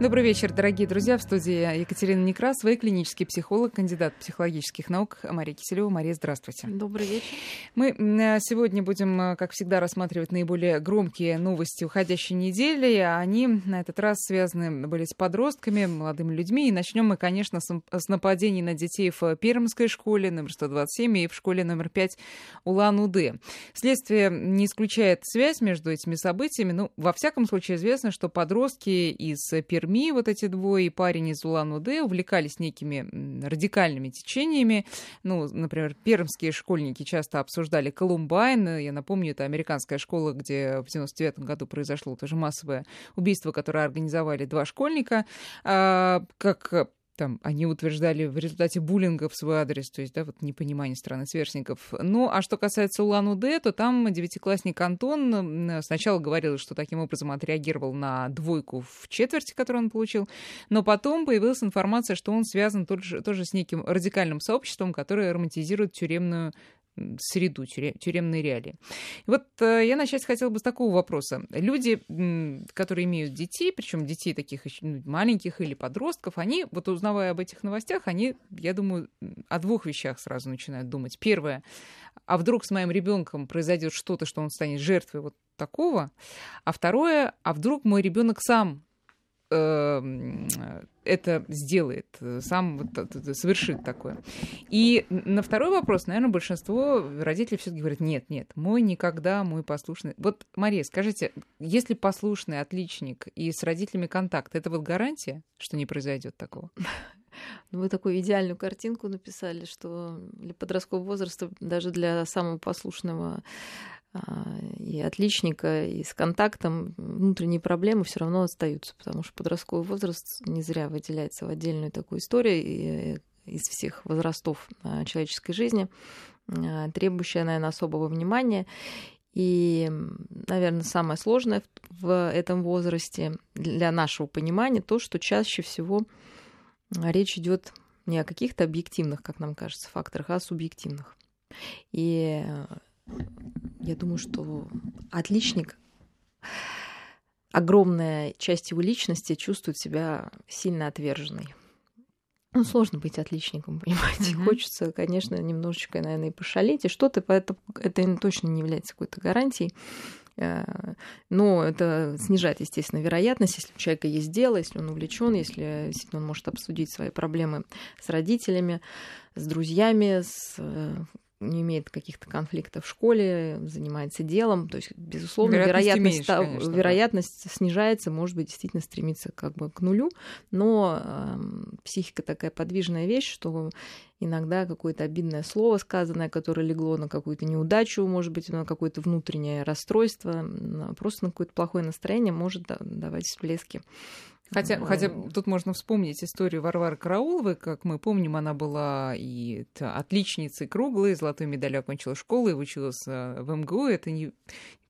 Добрый вечер, дорогие друзья. В студии Екатерина Некрасова и клинический психолог, кандидат психологических наук Мария Киселева. Мария, здравствуйте. Добрый вечер. Мы э, сегодня будем, э, как всегда, рассматривать наиболее громкие новости уходящей недели. Они на этот раз связаны были с подростками, молодыми людьми. И начнем мы, конечно, с нападений на детей в Пермской школе номер 127 и в школе номер 5 Улан-Удэ. Следствие не исключает связь между этими событиями. Ну, во всяком случае, известно, что подростки из Перми Перми, вот эти двое, и парень из Улан-Удэ, увлекались некими радикальными течениями. Ну, например, пермские школьники часто обсуждали Колумбайн. Я напомню, это американская школа, где в 99 году произошло тоже массовое убийство, которое организовали два школьника. А, как там они утверждали в результате буллинга в свой адрес, то есть, да, вот непонимание страны сверстников. Ну, а что касается Улан-Удэ, то там девятиклассник Антон сначала говорил, что таким образом отреагировал на двойку в четверти, которую он получил, но потом появилась информация, что он связан тоже, тоже с неким радикальным сообществом, которое романтизирует тюремную среду, тюремные реалии. Вот э, я начать хотела бы с такого вопроса. Люди, которые имеют детей, причем детей таких ну, маленьких или подростков, они, вот узнавая об этих новостях, они, я думаю, о двух вещах сразу начинают думать. Первое, а вдруг с моим ребенком произойдет что-то, что он станет жертвой вот такого? А второе, а вдруг мой ребенок сам это сделает, сам вот, совершит такое. И на второй вопрос, наверное, большинство родителей все-таки говорят, нет, нет, мой никогда, мой послушный. Вот, Мария, скажите, если послушный отличник и с родителями контакт, это вот гарантия, что не произойдет такого? Ну, вы такую идеальную картинку написали, что для подросткового возраста, даже для самого послушного и отличника, и с контактом внутренние проблемы все равно остаются, потому что подростковый возраст не зря выделяется в отдельную такую историю и из всех возрастов а, человеческой жизни, а, требующая, наверное, особого внимания. И, наверное, самое сложное в этом возрасте для нашего понимания то, что чаще всего речь идет не о каких-то объективных, как нам кажется, факторах, а о субъективных. И я думаю, что отличник, огромная часть его личности чувствует себя сильно отверженной. Ну, сложно быть отличником, понимаете. Mm-hmm. Хочется, конечно, немножечко, наверное, и пошалить, и что-то, поэтому это точно не является какой-то гарантией. Э, но это снижает, естественно, вероятность, если у человека есть дело, если он увлечен, если он может обсудить свои проблемы с родителями, с друзьями, с э, не имеет каких-то конфликтов в школе, занимается делом. То есть, безусловно, вероятность, меньше, конечно, вероятность да. снижается, может быть, действительно стремится как бы к нулю. Но э, психика такая подвижная вещь, что иногда какое-то обидное слово сказанное, которое легло на какую-то неудачу, может быть, на какое-то внутреннее расстройство, просто на какое-то плохое настроение может давать всплески Хотя, хотя тут можно вспомнить историю Варвары Карауловой, как мы помним, она была и отличницей круглой, золотой медалью окончила школу и училась э, в МГУ. Это не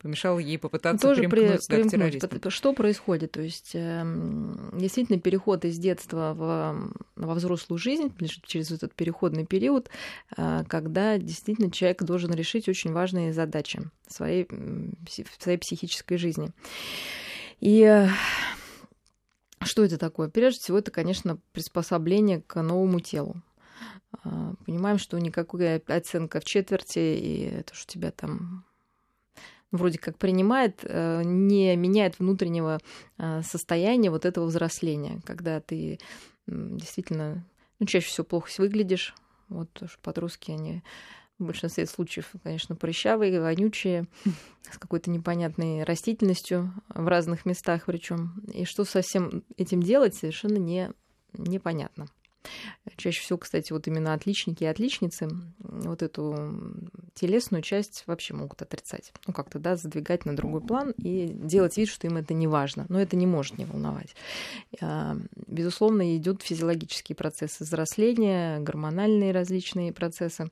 помешало ей попытаться Тоже примкнуть, при, да, примкнуть. Что происходит? То есть эм, действительно переход из детства в, во взрослую жизнь, через этот переходный период, э, когда действительно человек должен решить очень важные задачи в своей, в своей психической жизни. И э, что это такое? Прежде всего, это, конечно, приспособление к новому телу. А, понимаем, что никакая оценка в четверти, и это что тебя там вроде как принимает, э, не меняет внутреннего а, состояния вот этого взросления, когда ты действительно, ну, чаще всего плохо выглядишь. Вот подростки, они в большинстве случаев, конечно, прыщавые, вонючие, с какой-то непонятной растительностью в разных местах причем. И что со всем этим делать, совершенно не, непонятно. Чаще всего, кстати, вот именно отличники и отличницы вот эту телесную часть вообще могут отрицать. Ну, как-то, да, задвигать на другой план и делать вид, что им это не важно. Но это не может не волновать. А, безусловно, идут физиологические процессы взросления, гормональные различные процессы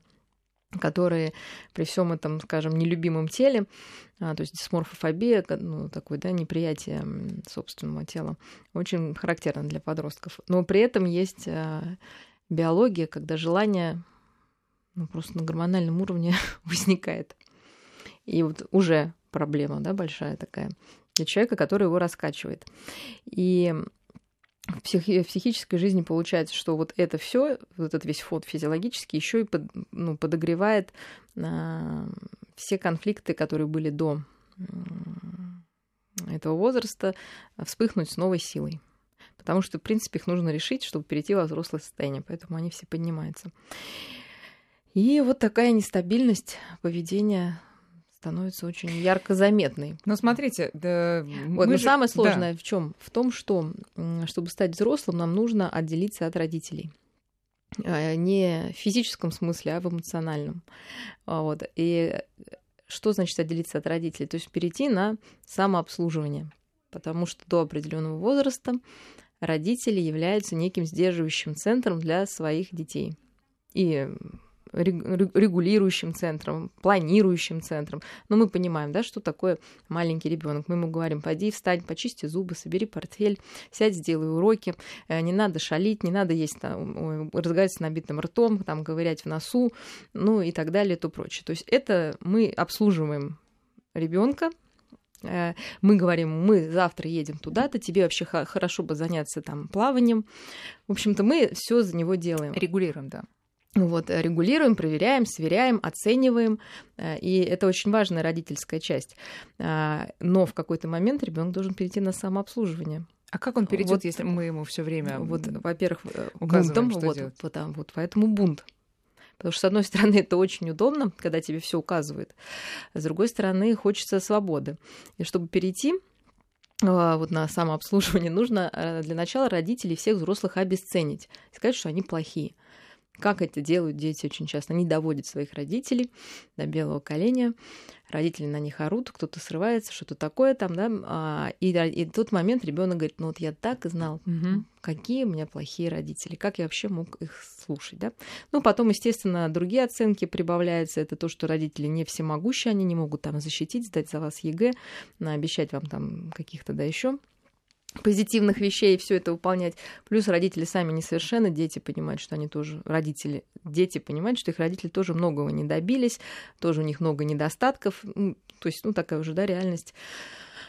которые при всем этом, скажем, нелюбимом теле, а, то есть дисморфофобия, ну, такое, да, неприятие собственного тела, очень характерно для подростков. Но при этом есть а, биология, когда желание ну, просто на гормональном уровне возникает. И вот уже проблема, да, большая такая для человека, который его раскачивает. И в, психи- в психической жизни получается, что вот это все, вот этот весь фон физиологический, еще и под, ну, подогревает а, все конфликты, которые были до этого возраста, вспыхнуть с новой силой. Потому что, в принципе, их нужно решить, чтобы перейти во взрослое состояние. Поэтому они все поднимаются. И вот такая нестабильность поведения становится очень ярко заметной. Но смотрите, да, вот, но же... самое сложное да. в чем? В том, что чтобы стать взрослым, нам нужно отделиться от родителей а, не в физическом смысле, а в эмоциональном. Вот. И что значит отделиться от родителей? То есть перейти на самообслуживание. Потому что до определенного возраста родители являются неким сдерживающим центром для своих детей. И регулирующим центром, планирующим центром. Но мы понимаем, да, что такое маленький ребенок. Мы ему говорим, пойди, встань, почисти зубы, собери портфель, сядь, сделай уроки. Э, не надо шалить, не надо есть, там, разговаривать с набитым ртом, там, ковырять в носу, ну и так далее, и то прочее. То есть это мы обслуживаем ребенка, э, мы говорим, мы завтра едем туда-то, тебе вообще хорошо бы заняться там плаванием. В общем-то, мы все за него делаем. Регулируем, да. Вот, э, регулируем, проверяем, сверяем, оцениваем. Э, и это очень важная родительская часть. А, но в какой-то момент ребенок должен перейти на самообслуживание. А как он перейдет, вот, если мы ему все время вот, во-первых, э, бунтом, что вот, делать? Потому, вот, поэтому бунт. Потому что, с одной стороны, это очень удобно, когда тебе все указывают, а с другой стороны, хочется свободы. И чтобы перейти вот на самообслуживание, нужно для начала родителей всех взрослых обесценить, сказать, что они плохие. Как это делают дети очень часто? Они доводят своих родителей до белого каления, родители на них орут, кто-то срывается, что-то такое там, да, а, и, и в тот момент ребенок говорит, ну вот я так знал, угу. какие у меня плохие родители, как я вообще мог их слушать, да. Ну, потом, естественно, другие оценки прибавляются, это то, что родители не всемогущие, они не могут там защитить, сдать за вас ЕГЭ, обещать вам там каких-то, да, еще позитивных вещей все это выполнять. Плюс родители сами несовершенны, дети понимают, что они тоже родители, дети понимают, что их родители тоже многого не добились, тоже у них много недостатков, то есть, ну, такая уже, да, реальность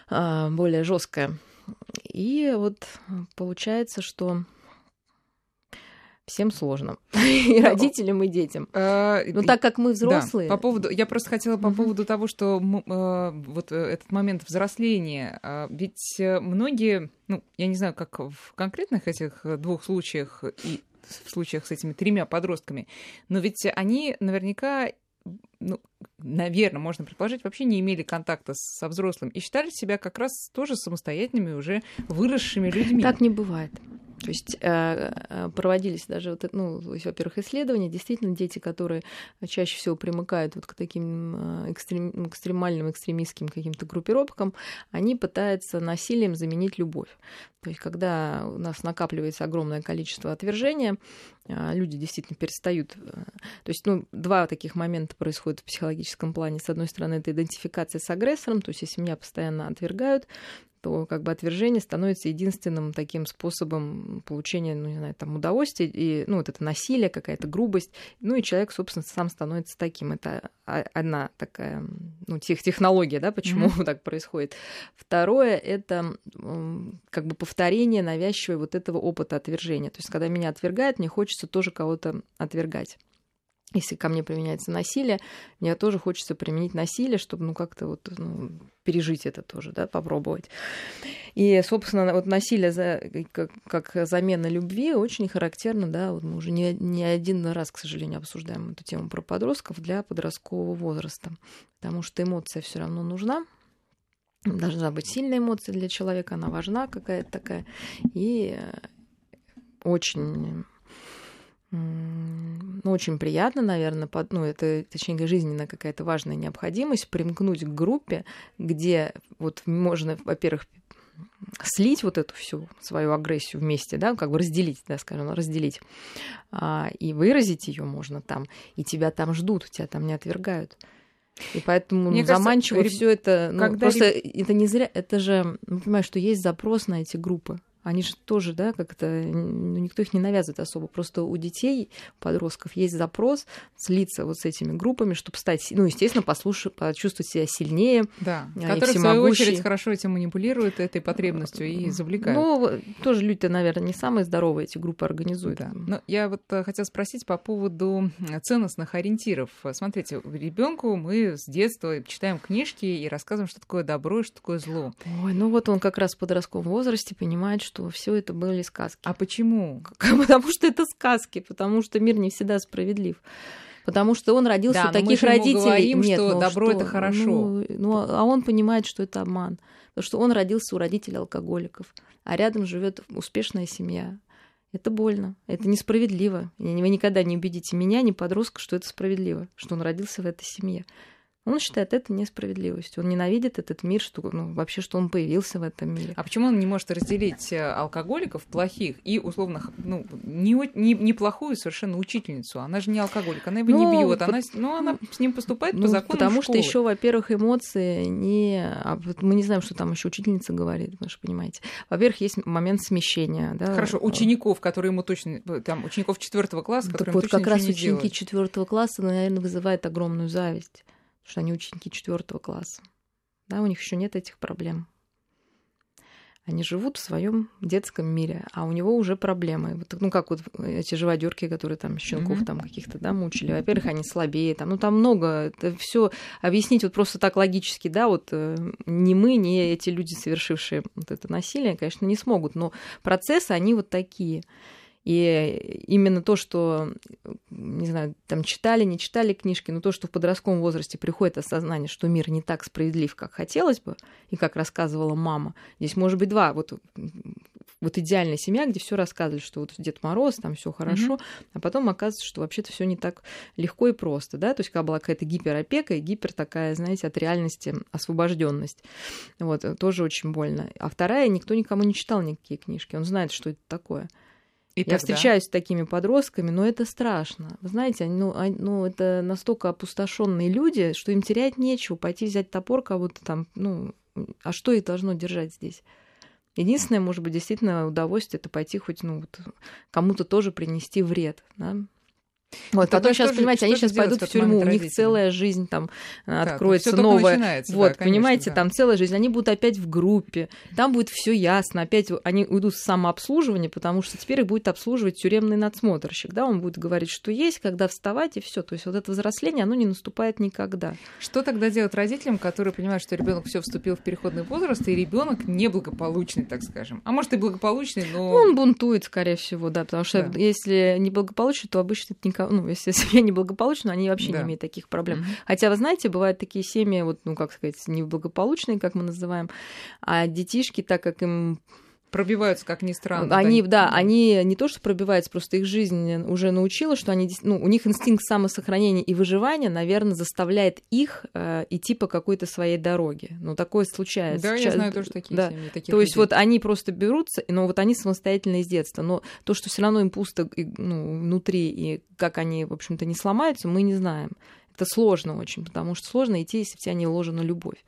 а, более жесткая. И вот получается, что всем сложно. И родителям, и детям. А, Но так как мы взрослые... по поводу, я просто хотела по поводу того, что а, вот э, этот момент взросления, а, ведь э, многие, ну, я не знаю, как в конкретных этих двух случаях и в случаях с этими тремя подростками, но ведь они наверняка ну, наверное, можно предположить, вообще не имели контакта со взрослым и считали себя как раз тоже самостоятельными, уже выросшими людьми. Так не бывает. То есть э, э, проводились даже, вот, ну, во-первых, исследования. Действительно, дети, которые чаще всего примыкают вот к таким э, экстрем, ну, экстремальным, экстремистским каким-то группировкам, они пытаются насилием заменить любовь. То есть, когда у нас накапливается огромное количество отвержения, люди действительно перестают. То есть, ну, два таких момента происходят в психологическом плане. С одной стороны, это идентификация с агрессором, то есть, если меня постоянно отвергают, то как бы отвержение становится единственным таким способом получения, ну, не знаю, там, удовольствия, и, ну, вот это насилие, какая-то грубость, ну, и человек, собственно, сам становится таким. Это одна такая, ну, тех, технология, да, почему mm-hmm. так происходит. Второе — это как бы повторение навязчивое вот этого опыта отвержения. То есть, когда меня отвергают, мне хочется тоже кого-то отвергать если ко мне применяется насилие, мне тоже хочется применить насилие, чтобы, ну, как-то вот, ну, пережить это тоже, да, попробовать. И, собственно, вот насилие за, как, как замена любви очень характерно, да, вот мы уже не, не один раз, к сожалению, обсуждаем эту тему про подростков для подросткового возраста, потому что эмоция все равно нужна, должна быть сильная эмоция для человека, она важна какая-то такая, и очень ну, очень приятно, наверное, под, ну, это, точнее, жизненная какая-то важная необходимость примкнуть к группе, где вот можно, во-первых, слить вот эту всю свою агрессию вместе, да, как бы разделить, да, скажем, разделить, а, и выразить ее можно там, и тебя там ждут, тебя там не отвергают. И поэтому Мне ну, заманчиво кажется, все это. Ну, когда просто реб... это не зря. Это же, ну, понимаешь, что есть запрос на эти группы. Они же тоже, да, как-то, ну, никто их не навязывает особо. Просто у детей, подростков есть запрос слиться вот с этими группами, чтобы стать, ну, естественно, послушать, почувствовать себя сильнее. Да, которые, в свою очередь, хорошо этим манипулируют этой потребностью и завлекают. Ну, тоже люди-то, наверное, не самые здоровые эти группы организуют. Да. Но я вот э, хотела спросить по поводу ценностных ориентиров. Смотрите, ребенку мы с детства читаем книжки и рассказываем, что такое добро и что такое зло. Ой, ну вот он как раз в подростковом возрасте понимает, что все это были сказки. А почему? Потому что это сказки, потому что мир не всегда справедлив. Потому что он родился да, у таких родителей. Мы говорим, Нет, что ну, добро что? это хорошо. Ну, ну, а он понимает, что это обман. Потому что он родился у родителей алкоголиков, а рядом живет успешная семья. Это больно, это несправедливо. Вы никогда не убедите меня, ни подростка, что это справедливо, что он родился в этой семье. Он считает это несправедливостью. Он ненавидит этот мир, что, ну, вообще, что он появился в этом мире. А почему он не может разделить э, алкоголиков плохих и, условно, ну, не, не, неплохую совершенно учительницу? Она же не алкоголик, она его ну, не бьет, она, ну, она с ним поступает ну, по закону Потому школы. что еще, во-первых, эмоции не... А мы не знаем, что там еще учительница говорит, вы же понимаете. Во-первых, есть момент смещения. Да? Хорошо, учеников, которые ему точно... Там, учеников четвертого класса, которые вот как раз ученики четвертого класса, наверное, вызывает огромную зависть что они ученики четвертого класса. Да, у них еще нет этих проблем. Они живут в своем детском мире, а у него уже проблемы. Вот, ну, как вот эти живодерки, которые там щенков mm-hmm. там каких-то да, мучили. Во-первых, они слабее. Там, ну, там много. Это все объяснить вот просто так логически, да, вот э, ни мы, ни эти люди, совершившие вот это насилие, конечно, не смогут. Но процессы, они вот такие. И именно то, что, не знаю, там читали, не читали книжки, но то, что в подростковом возрасте приходит осознание, что мир не так справедлив, как хотелось бы, и как рассказывала мама. Здесь может быть два. Вот вот идеальная семья, где все рассказывали, что вот Дед Мороз, там все хорошо, mm-hmm. а потом оказывается, что вообще-то все не так легко и просто, да, то есть когда была какая-то гиперопека и гипер такая, знаете, от реальности освобожденность, вот, тоже очень больно. А вторая, никто никому не читал никакие книжки, он знает, что это такое. И Я тогда... встречаюсь с такими подростками, но это страшно. Вы знаете, ну, ну, это настолько опустошенные люди, что им терять нечего. Пойти взять топор кого-то там, ну, а что их должно держать здесь? Единственное, может быть, действительно удовольствие это пойти хоть ну, вот, кому-то тоже принести вред. Да? Вот, потом сейчас, понимаете, они сейчас пойдут в тюрьму, у них целая жизнь там да, откроется новая. Вот, да, понимаете, да. там целая жизнь. Они будут опять в группе, там будет все ясно. Опять они уйдут в самообслуживание, потому что теперь их будет обслуживать тюремный надсмотрщик. Да, он будет говорить, что есть, когда вставать, и все. То есть вот это взросление, оно не наступает никогда. Что тогда делать родителям, которые понимают, что ребенок все вступил в переходный возраст, и ребенок неблагополучный, так скажем? А может и благополучный, но. Ну, он бунтует, скорее всего, да, потому что да. если неблагополучный, то обычно это никак ну, если семья неблагополучна, они вообще да. не имеют таких проблем. Mm-hmm. Хотя, вы знаете, бывают такие семьи, вот, ну, как сказать, неблагополучные, как мы называем, а детишки, так как им пробиваются, как ни странно. Они, да, да, они не то, что пробиваются, просто их жизнь уже научила, что они, ну, у них инстинкт самосохранения и выживания, наверное, заставляет их э, идти по какой-то своей дороге. Ну, такое случается. Да, я знаю тоже такие да. семьи. Таких то людей. есть вот они просто берутся, но вот они самостоятельно из детства. Но то, что все равно им пусто ну, внутри, и как они, в общем-то, не сломаются, мы не знаем. Это сложно очень, потому что сложно идти, если в тебя не вложена любовь.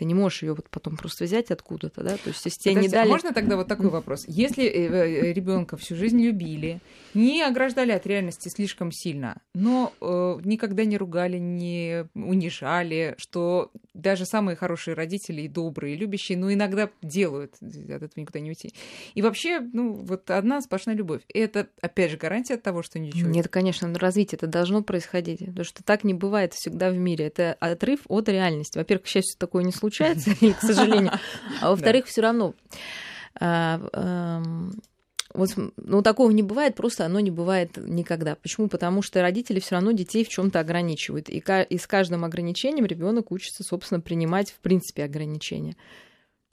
Ты не можешь ее вот потом просто взять откуда-то, да? То есть, если тебе не дали... А можно тогда вот такой вопрос? Если э, э, ребенка всю жизнь любили, не ограждали от реальности слишком сильно, но э, никогда не ругали, не унижали, что даже самые хорошие родители и добрые, и любящие, ну, иногда делают, от этого никуда не уйти. И вообще, ну, вот одна сплошная любовь. Это, опять же, гарантия того, что ничего... Нет, конечно, развитие это должно происходить, потому что так не бывает всегда в мире. Это отрыв от реальности. Во-первых, к счастью, такое не случается случается, или к сожалению. А во-вторых, все равно а, эм, вот, ну, такого не бывает, просто оно не бывает никогда. Почему? Потому что родители все равно детей в чем-то ограничивают. И, и с каждым ограничением ребенок учится, собственно, принимать, в принципе, ограничения.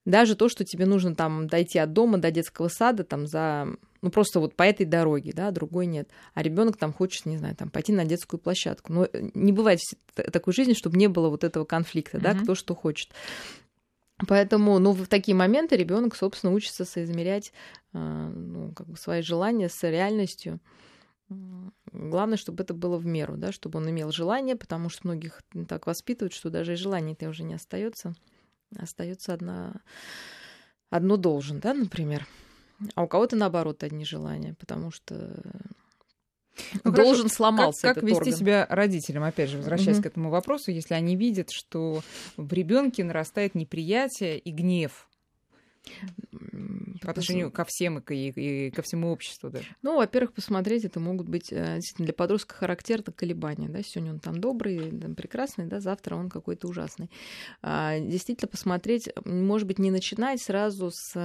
Даже то, что тебе нужно там дойти от дома до детского сада, там за ну просто вот по этой дороге, да, другой нет. А ребенок там хочет, не знаю, там пойти на детскую площадку. Но э, не бывает такой жизни, чтобы не было вот этого конфликта, mm-hmm. да, кто что хочет. Поэтому, ну, в такие моменты ребенок, собственно, учится соизмерять э, ну, как бы свои желания с реальностью. Главное, чтобы это было в меру, да, чтобы он имел желание, потому что многих так воспитывают, что даже и желания-то уже не остается. Остается одна... одно должен, да, например. А у кого-то наоборот одни желания, потому что ну, должен хорошо. сломался как, как вести орган. себя родителям, опять же, возвращаясь угу. к этому вопросу, если они видят, что в ребенке нарастает неприятие и гнев по отношению ко всем и, и, и ко всему обществу даже? Ну, во-первых, посмотреть, это могут быть э, действительно для подростка характерно колебания. Да? Сегодня он там добрый, там, прекрасный, да, завтра он какой-то ужасный. А, действительно посмотреть, может быть, не начинать сразу с...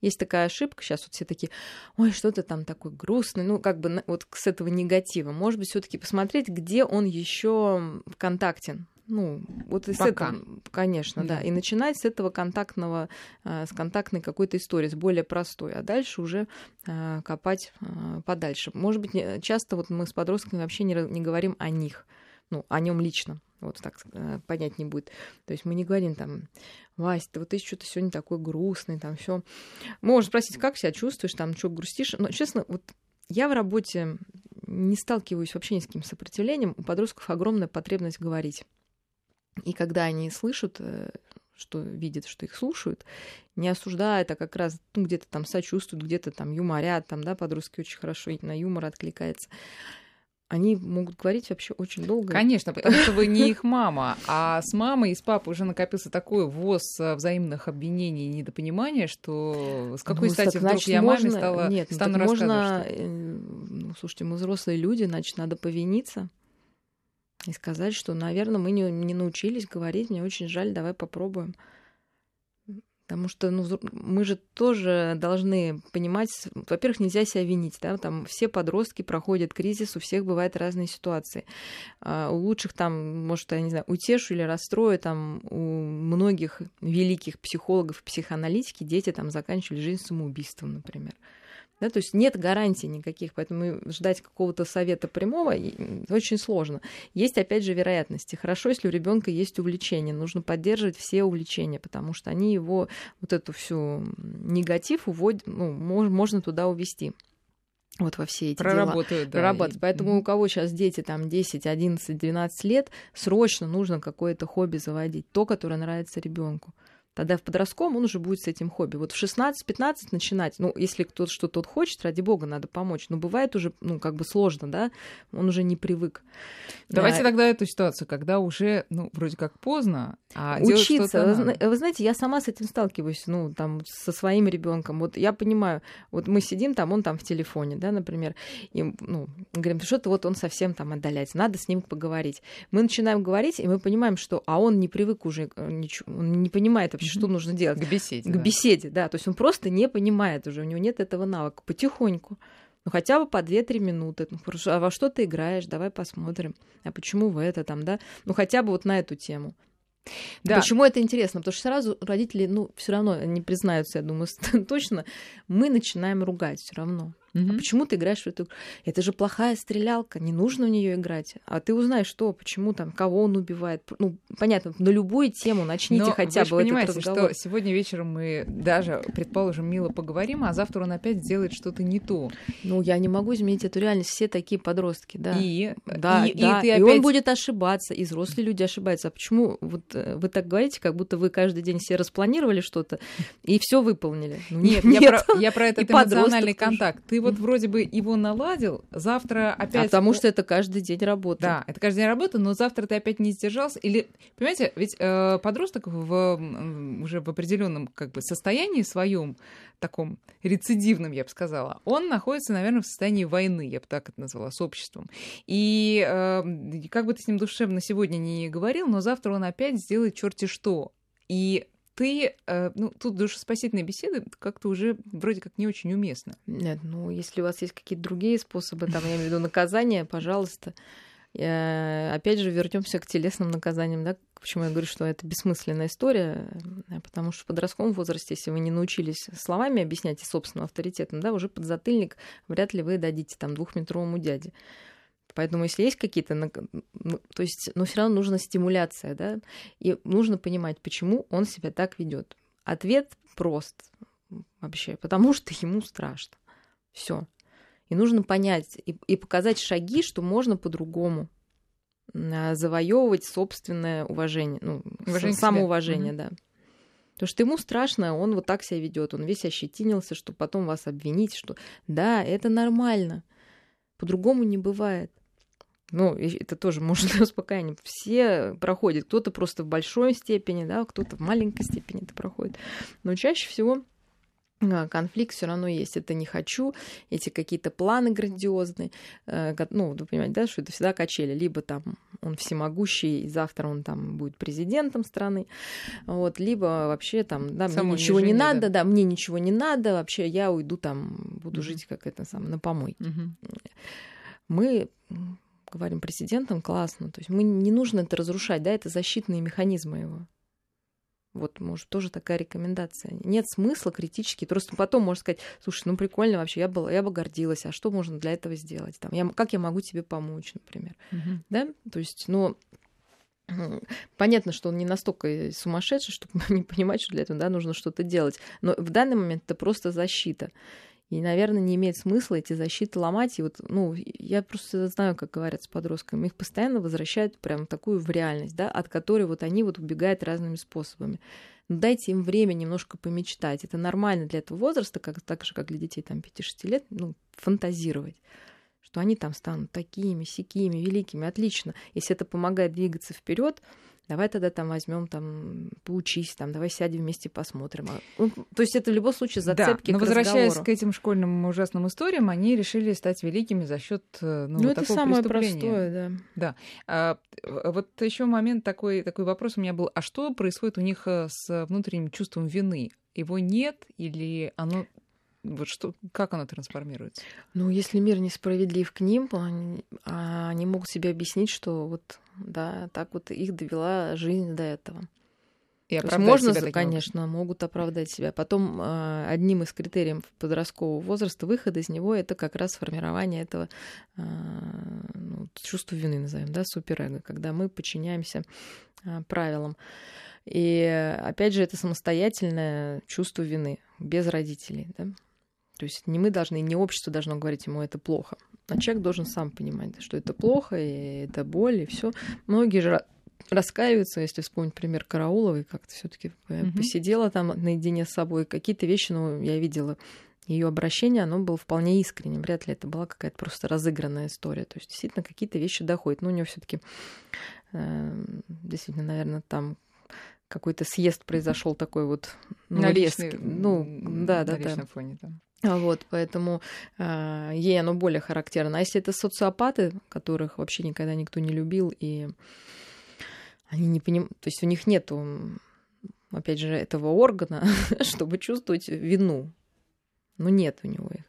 Есть такая ошибка, сейчас вот все такие, ой, что ты там такой грустный, ну, как бы вот с этого негатива. Может быть, все таки посмотреть, где он еще контактен ну, вот из этого, конечно, да. да. И начинать с этого контактного, а, с контактной какой-то истории, с более простой, а дальше уже а, копать а, подальше. Может быть, часто вот мы с подростками вообще не, не говорим о них, ну, о нем лично. Вот так понять не будет. То есть мы не говорим там, Вась, ты вот ты что-то сегодня такой грустный, там все. Можно спросить, как себя чувствуешь, там, что грустишь. Но, честно, вот я в работе не сталкиваюсь вообще ни с каким сопротивлением. У подростков огромная потребность говорить. И когда они слышат, э, что видят, что их слушают, не осуждают, а как раз ну, где-то там сочувствуют, где-то там юморят, там, да, подростки очень хорошо на юмор откликается. Они могут говорить вообще очень долго. Конечно, потому что вы не их мама, а с мамой и с папой уже накопился такой ввоз э, взаимных обвинений и недопонимания, что с какой ну, стати так, вдруг значит, я можно... маме стала, Нет, ну, стану можно... Что... Э, ну, слушайте, мы взрослые люди, значит, надо повиниться и сказать, что, наверное, мы не, не научились говорить, мне очень жаль, давай попробуем. Потому что ну, мы же тоже должны понимать, во-первых, нельзя себя винить, да, там все подростки проходят кризис, у всех бывают разные ситуации. А у лучших там, может, я не знаю, утешу или расстрою, там у многих великих психологов и психоаналитики дети там заканчивали жизнь самоубийством, например. Да, то есть нет гарантий никаких, поэтому ждать какого-то совета прямого очень сложно. Есть, опять же, вероятности. Хорошо, если у ребенка есть увлечение, нужно поддерживать все увлечения, потому что они его, вот эту всю негатив уводят, ну, можно туда увести вот во все эти Проработают, дела. Да, Проработать. И... Поэтому у кого сейчас дети там 10, 11, 12 лет, срочно нужно какое-то хобби заводить, то, которое нравится ребенку. Тогда в подростковом он уже будет с этим хобби. Вот в 16-15 начинать, ну, если кто-то что-то хочет, ради бога, надо помочь. Но бывает уже, ну, как бы сложно, да, он уже не привык. Давайте а... тогда эту ситуацию, когда уже, ну, вроде как поздно, а Учиться. Вы, вы знаете, я сама с этим сталкиваюсь, ну, там, со своим ребенком. Вот я понимаю, вот мы сидим там, он там в телефоне, да, например, и, ну, говорим, что-то вот он совсем там отдаляется, надо с ним поговорить. Мы начинаем говорить, и мы понимаем, что, а он не привык уже, э, он не понимает вообще, что нужно делать. К беседе. К да. беседе, да. То есть он просто не понимает уже, у него нет этого навыка. Потихоньку. Ну, хотя бы по 2-3 минуты. Ну, хорошо, а во что ты играешь? Давай посмотрим. А почему в это там, да? Ну, хотя бы вот на эту тему. Да. Почему это интересно? Потому что сразу родители, ну, все равно не признаются, я думаю, точно. Мы начинаем ругать все равно. Угу. А почему ты играешь в эту игру? Это же плохая стрелялка, не нужно в нее играть. А ты узнаешь, что, почему там, кого он убивает. Ну, понятно, на любую тему начните Но хотя вы бы понимаете, этот разговор. что сегодня вечером мы даже, предположим, мило поговорим, а завтра он опять сделает что-то не то. Ну, я не могу изменить эту реальность. Все такие подростки, да. И, да, и, да. и, ты опять... и он будет ошибаться, и взрослые люди ошибаются. А почему вот э, вы так говорите, как будто вы каждый день себе распланировали что-то и все выполнили? Ну, нет, нет, я про, я про этот эмоциональный контакт. Ты вот вроде бы его наладил, завтра опять... А потому что это каждый день работа. Да, это каждый день работа, но завтра ты опять не сдержался. Или, понимаете, ведь э, подросток в, уже в определенном как бы состоянии своем, таком рецидивном, я бы сказала, он находится, наверное, в состоянии войны, я бы так это назвала, с обществом. И э, как бы ты с ним душевно сегодня не говорил, но завтра он опять сделает черти что. И ты, э, ну, тут душеспасительные беседы как-то уже вроде как не очень уместно. Нет, ну, если у вас есть какие-то другие способы, там, я имею в виду наказания, пожалуйста. Я, опять же, вернемся к телесным наказаниям, да, почему я говорю, что это бессмысленная история, э, потому что в подростковом возрасте, если вы не научились словами объяснять и собственным авторитетом, да, уже подзатыльник вряд ли вы дадите там двухметровому дяде. Поэтому, если есть какие-то, ну, то есть, но все равно нужна стимуляция, да, и нужно понимать, почему он себя так ведет. Ответ прост вообще, потому что ему страшно. Все. И нужно понять и, и показать шаги, что можно по-другому завоевывать собственное уважение, ну, уважение самоуважение, да. Потому что ему страшно, он вот так себя ведет, он весь ощетинился, что потом вас обвинить, что да, это нормально. По-другому не бывает. Ну, это тоже может для успокоения. Все проходят. Кто-то просто в большой степени, да, кто-то в маленькой степени это проходит. Но чаще всего а, конфликт все равно есть. Это не хочу, эти какие-то планы грандиозные. Э, ну, вы понимаете, да, что это всегда качели. Либо там он всемогущий, и завтра он там будет президентом страны, вот, либо вообще там, да, Само мне ничего не надо, да. да, мне ничего не надо, вообще я уйду там, буду жить как это самое, на помойке. Мы говорим президентом, классно, то есть мы не нужно это разрушать, да, это защитные механизмы его. Вот, может, тоже такая рекомендация. Нет смысла критически. Просто потом можно сказать, слушай, ну прикольно вообще, я, была, я бы гордилась, а что можно для этого сделать? Там, я, как я могу тебе помочь, например? Угу. Да? То есть, ну, Понятно, что он не настолько сумасшедший, чтобы не понимать, что для этого да, нужно что-то делать. Но в данный момент это просто защита. И, наверное, не имеет смысла эти защиты ломать. И вот, ну, я просто знаю, как говорят с подростками, их постоянно возвращают прям такую в реальность, да, от которой вот они вот убегают разными способами. Но ну, дайте им время немножко помечтать. Это нормально для этого возраста, как, так же, как для детей там 5-6 лет, ну, фантазировать что они там станут такими, сякими, великими, отлично. Если это помогает двигаться вперед, давай тогда там возьмем, там, поучись, там, давай сядем вместе посмотрим. А, ну, то есть это в любом случае зацепки да, но к возвращаясь разговору. к этим школьным ужасным историям, они решили стать великими за счет э, ну, ну вот это такого самое простое, да. Да. А, вот еще момент такой, такой вопрос у меня был. А что происходит у них э, с внутренним чувством вины? Его нет или оно вот что, как оно трансформируется? Ну, если мир несправедлив к ним, они, а они могут себе объяснить, что вот, да, так вот их довела жизнь до этого. И есть можно, себя конечно, образом. могут оправдать себя. Потом э, одним из критериев подросткового возраста выхода из него это как раз формирование этого э, ну, чувства вины, назовем, да, суперэго, когда мы подчиняемся э, правилам. И опять же, это самостоятельное чувство вины без родителей, да. То есть не мы должны, не общество должно говорить ему это плохо. А человек должен сам понимать, что это плохо, и это боль, и все. Многие же раскаиваются, если вспомнить пример Карауловой, как-то все-таки mm-hmm. посидела там наедине с собой. Какие-то вещи, ну, я видела ее обращение, оно было вполне искренним. Вряд ли это была какая-то просто разыгранная история. То есть действительно какие-то вещи доходят. Но у нее все-таки э, действительно, наверное, там какой-то съезд произошел такой вот ну, на резкий. Ну, да, да, да. фоне, да. А вот, поэтому э, ей оно более характерно. А если это социопаты, которых вообще никогда никто не любил, и они не понимают, то есть у них нету, опять же, этого органа, чтобы чувствовать вину. Ну, нет у него их.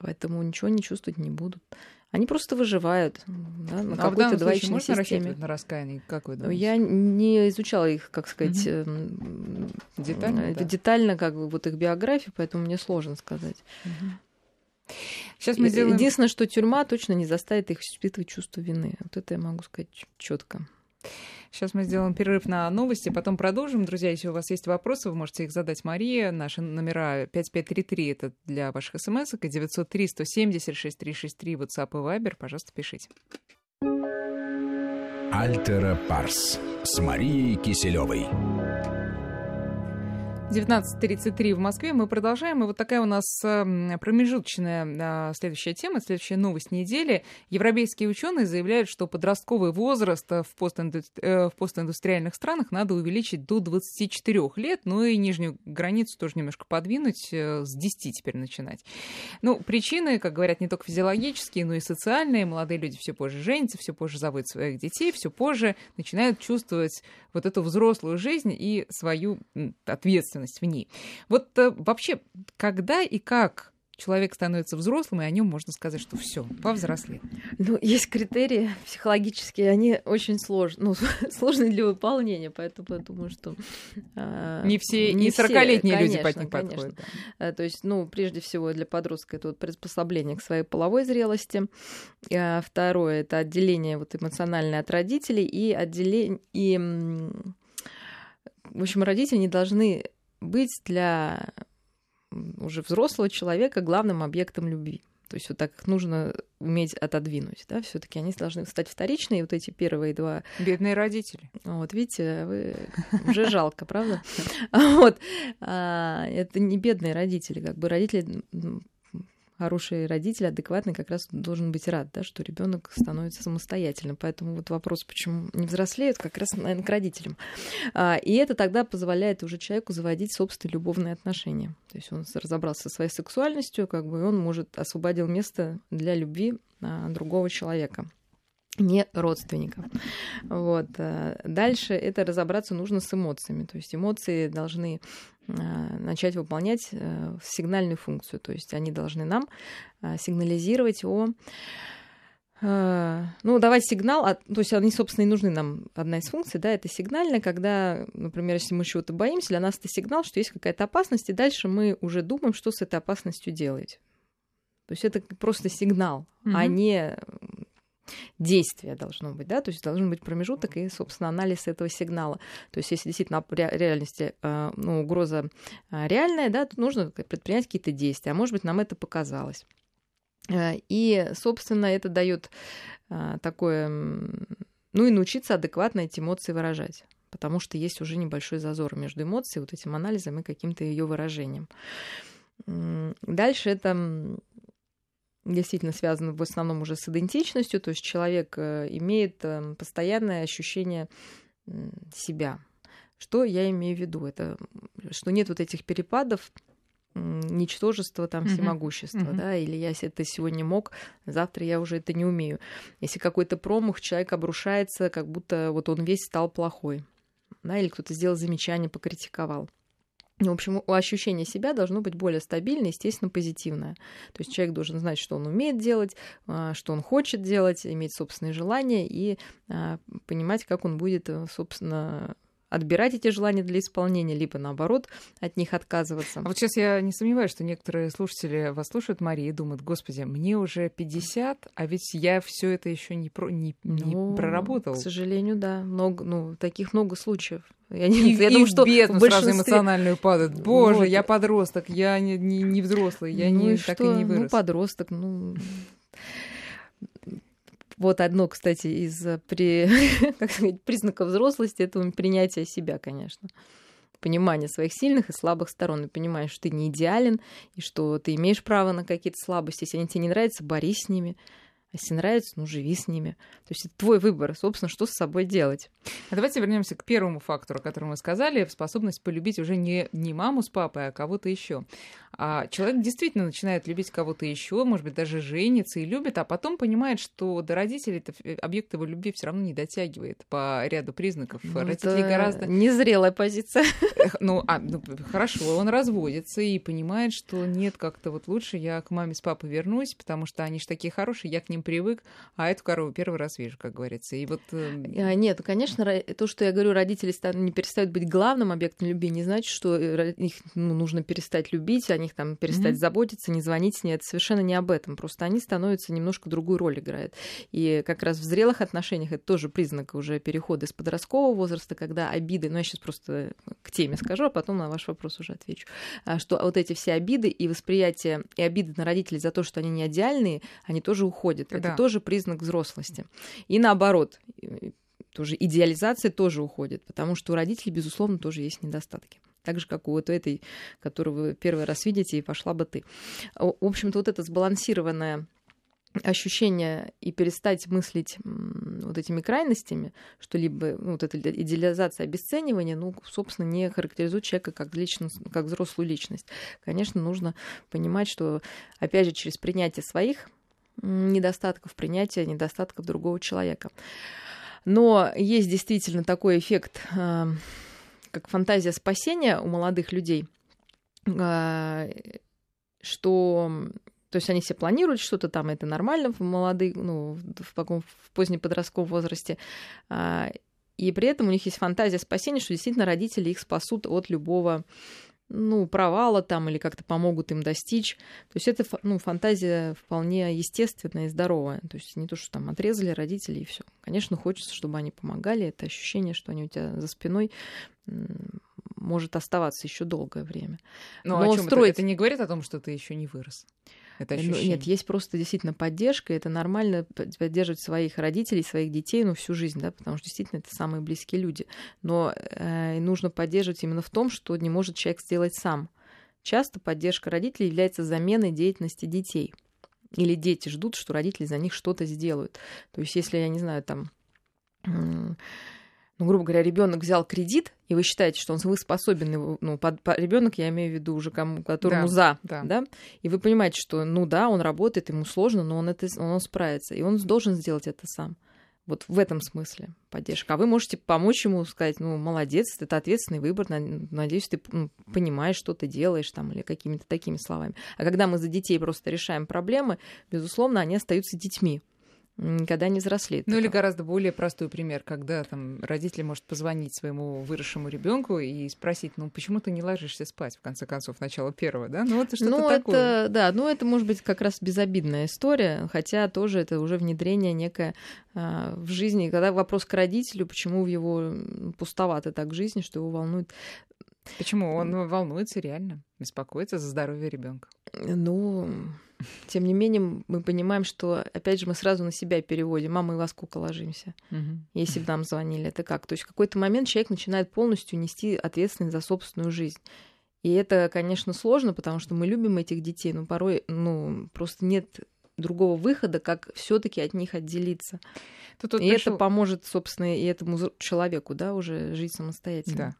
Поэтому ничего не чувствовать не будут. Они просто выживают да, на а какой-то двоичной можно системе. на раскаяние? Как вы думаете? Я не изучала их, как сказать, угу. детально, э, да. детально как бы вот их биографию, поэтому мне сложно сказать. Угу. Сейчас мы сделаем... Единственное, что тюрьма точно не заставит их испытывать чувство вины. Вот это я могу сказать четко. Сейчас мы сделаем перерыв на новости, потом продолжим. Друзья, если у вас есть вопросы, вы можете их задать Марии. Наши номера 5533 — это для ваших смс и 903 170 6363 WhatsApp и Viber. Пожалуйста, пишите. Альтера Парс с Марией Киселевой. 19.33 в Москве. Мы продолжаем. И вот такая у нас эм, промежуточная а, следующая тема, следующая новость недели. Европейские ученые заявляют, что подростковый возраст в, постинду... Э, в постиндустриальных странах надо увеличить до 24 лет, ну и нижнюю границу тоже немножко подвинуть, э, с 10 теперь начинать. Ну, причины, как говорят, не только физиологические, но и социальные. Молодые люди все позже женятся, все позже заводят своих детей, все позже начинают чувствовать вот эту взрослую жизнь и свою ответственность в ней. Вот э, вообще, когда и как человек становится взрослым, и о нем можно сказать, что все, повзрослел. Ну, есть критерии психологические, они очень сложны, ну, сложны для выполнения, поэтому я думаю, что... Э, не все, не 40-летние люди под них подходят. Да. Э, то есть, ну, прежде всего для подростка это вот приспособление к своей половой зрелости. А второе — это отделение вот эмоциональное от родителей и отделение... И, в общем, родители не должны быть для уже взрослого человека главным объектом любви. То есть вот так их нужно уметь отодвинуть, да, все таки они должны стать вторичные, вот эти первые два. Бедные родители. Вот, видите, вы уже жалко, правда? Вот. А, это не бедные родители, как бы родители хороший родитель, адекватный, как раз должен быть рад, да, что ребенок становится самостоятельным. Поэтому вот вопрос, почему не взрослеют, как раз, наверное, к родителям. А, и это тогда позволяет уже человеку заводить собственные любовные отношения. То есть он разобрался со своей сексуальностью, как бы он может освободил место для любви а, другого человека не родственников. Вот. Э, дальше это разобраться нужно с эмоциями. То есть эмоции должны э, начать выполнять э, сигнальную функцию. То есть они должны нам сигнализировать о ну, давать сигнал, то есть они, собственно, и нужны нам. Одна из функций, да, это сигнальная, когда, например, если мы чего-то боимся, для нас это сигнал, что есть какая-то опасность, и дальше мы уже думаем, что с этой опасностью делать. То есть это просто сигнал, mm-hmm. а не действие должно быть, да, то есть должен быть промежуток и, собственно, анализ этого сигнала. То есть если действительно реальности э, ну, угроза э, реальная, да, то нужно предпринять какие-то действия, а может быть, нам это показалось. Э, и, собственно, это дает такое, ну и научиться адекватно эти эмоции выражать потому что есть уже небольшой зазор между эмоцией, вот этим анализом и каким-то ее выражением. Дальше это действительно связано в основном уже с идентичностью, то есть человек э, имеет эм, постоянное ощущение себя. Что я имею в виду? Это что нет вот этих перепадов ничтожества, там, всемогущества, uh-huh. да, или я это сегодня мог, завтра я уже это не умею. Если какой-то промах, человек обрушается, как будто вот он весь стал плохой, да, или кто-то сделал замечание, покритиковал. В общем, ощущение себя должно быть более стабильное, естественно, позитивное. То есть человек должен знать, что он умеет делать, а, что он хочет делать, иметь собственные желания и а, понимать, как он будет, э, собственно, отбирать эти желания для исполнения, либо наоборот от них отказываться. А вот сейчас я не сомневаюсь, что некоторые слушатели вас слушают, Мария, и думают, господи, мне уже 50, а ведь я все это еще не, про, не, не ну, проработал. К сожалению, да. Много, ну, таких много случаев. Я, не, и, я думаю, что бездну большинстве... сразу эмоциональную падает. Боже, вот. я подросток, я не, не, не взрослый, я ну не, и так что? и не вырос. Ну, подросток, ну... Вот одно, кстати, из э, при, как сказать, признаков взрослости это принятие себя, конечно. Понимание своих сильных и слабых сторон. И понимаешь, что ты не идеален, и что ты имеешь право на какие-то слабости. Если они тебе не нравятся, борись с ними. А если нравится, ну живи с ними. То есть это твой выбор, собственно, что с собой делать. А давайте вернемся к первому фактору, о котором мы сказали, способность полюбить уже не, не маму с папой, а кого-то еще. А человек действительно начинает любить кого-то еще, может быть, даже женится и любит, а потом понимает, что до родителей объект его любви все равно не дотягивает по ряду признаков. Ну, Родители гораздо... Незрелая позиция. Ну, а, ну, хорошо, он разводится и понимает, что нет, как-то вот лучше я к маме с папой вернусь, потому что они же такие хорошие, я к ним привык, а эту корову первый раз вижу, как говорится. И вот... Эм, а, нет, конечно, то, что я говорю, родители не перестают быть главным объектом любви, не значит, что э, их ну, нужно перестать любить, о них там перестать mm-hmm. заботиться, не звонить. Это совершенно не об этом. Просто они становятся немножко другую роль играют. И как раз в зрелых отношениях это тоже признак уже перехода из подросткового возраста, когда обиды, ну я сейчас просто к теме скажу, а потом на ваш вопрос уже отвечу, а, что вот эти все обиды и восприятие и обиды на родителей за то, что они не идеальные, они тоже уходят уходит. Это тоже признак взрослости. И наоборот, тоже идеализация тоже уходит, потому что у родителей, безусловно, тоже есть недостатки. Так же, как у вот этой, которую вы первый раз видите, и пошла бы ты. В общем-то, вот это сбалансированное ощущение и перестать мыслить вот этими крайностями, что либо ну, вот эта идеализация обесценивания, ну, собственно, не характеризует человека как, личность, как взрослую личность. Конечно, нужно понимать, что, опять же, через принятие своих недостатков принятия, недостатков другого человека. Но есть действительно такой эффект, э, как фантазия спасения у молодых людей, э, что то есть они все планируют что-то там, это нормально в молодых, ну, в таком в позднеподростковом возрасте. Э, и при этом у них есть фантазия спасения, что действительно родители их спасут от любого ну, провала там или как-то помогут им достичь. То есть это ну, фантазия вполне естественная и здоровая. То есть не то, что там отрезали родители и все. Конечно, хочется, чтобы они помогали. Это ощущение, что они у тебя за спиной может оставаться еще долгое время. Но, ну, Но а о чем строить... это? это не говорит о том, что ты еще не вырос. Это Ну, ощущение? Нет, есть просто действительно поддержка, это нормально поддерживать своих родителей, своих детей, ну, всю жизнь, да, потому что действительно это самые близкие люди. Но э, нужно поддерживать именно в том, что не может человек сделать сам. Часто поддержка родителей является заменой деятельности детей. Или дети ждут, что родители за них что-то сделают. То есть, если, я не знаю, там, ну, грубо говоря, ребенок взял кредит, и вы считаете, что он вы способен ну, под, ребенок, я имею в виду уже кому, которому Да, за, да. да. и вы понимаете, что, ну да, он работает, ему сложно, но он это, он справится, и он должен сделать это сам. Вот в этом смысле поддержка. А вы можете помочь ему сказать, ну, молодец, это ответственный выбор, на- надеюсь, ты ну, понимаешь, что ты делаешь, там, или какими-то такими словами. А когда мы за детей просто решаем проблемы, безусловно, они остаются детьми, никогда не взрослеют. Ну или гораздо более простой пример, когда там родитель может позвонить своему выросшему ребенку и спросить, ну почему ты не ложишься спать, в конце концов, начало первого, да? Ну это что-то ну, такое. это, да, ну, это может быть как раз безобидная история, хотя тоже это уже внедрение некое а, в жизни. Когда вопрос к родителю, почему в его пустовато так в жизни, что его волнует. Почему? Он волнуется реально, беспокоится за здоровье ребенка. Ну, тем не менее, мы понимаем, что, опять же, мы сразу на себя переводим. Мама, и во сколько ложимся? Если бы нам звонили, это как? То есть в какой-то момент человек начинает полностью нести ответственность за собственную жизнь. И это, конечно, сложно, потому что мы любим этих детей, но порой, ну, просто нет другого выхода, как все-таки от них отделиться. Тут вот и пришёл- это поможет, собственно, и этому человеку, да, уже жить самостоятельно. Да.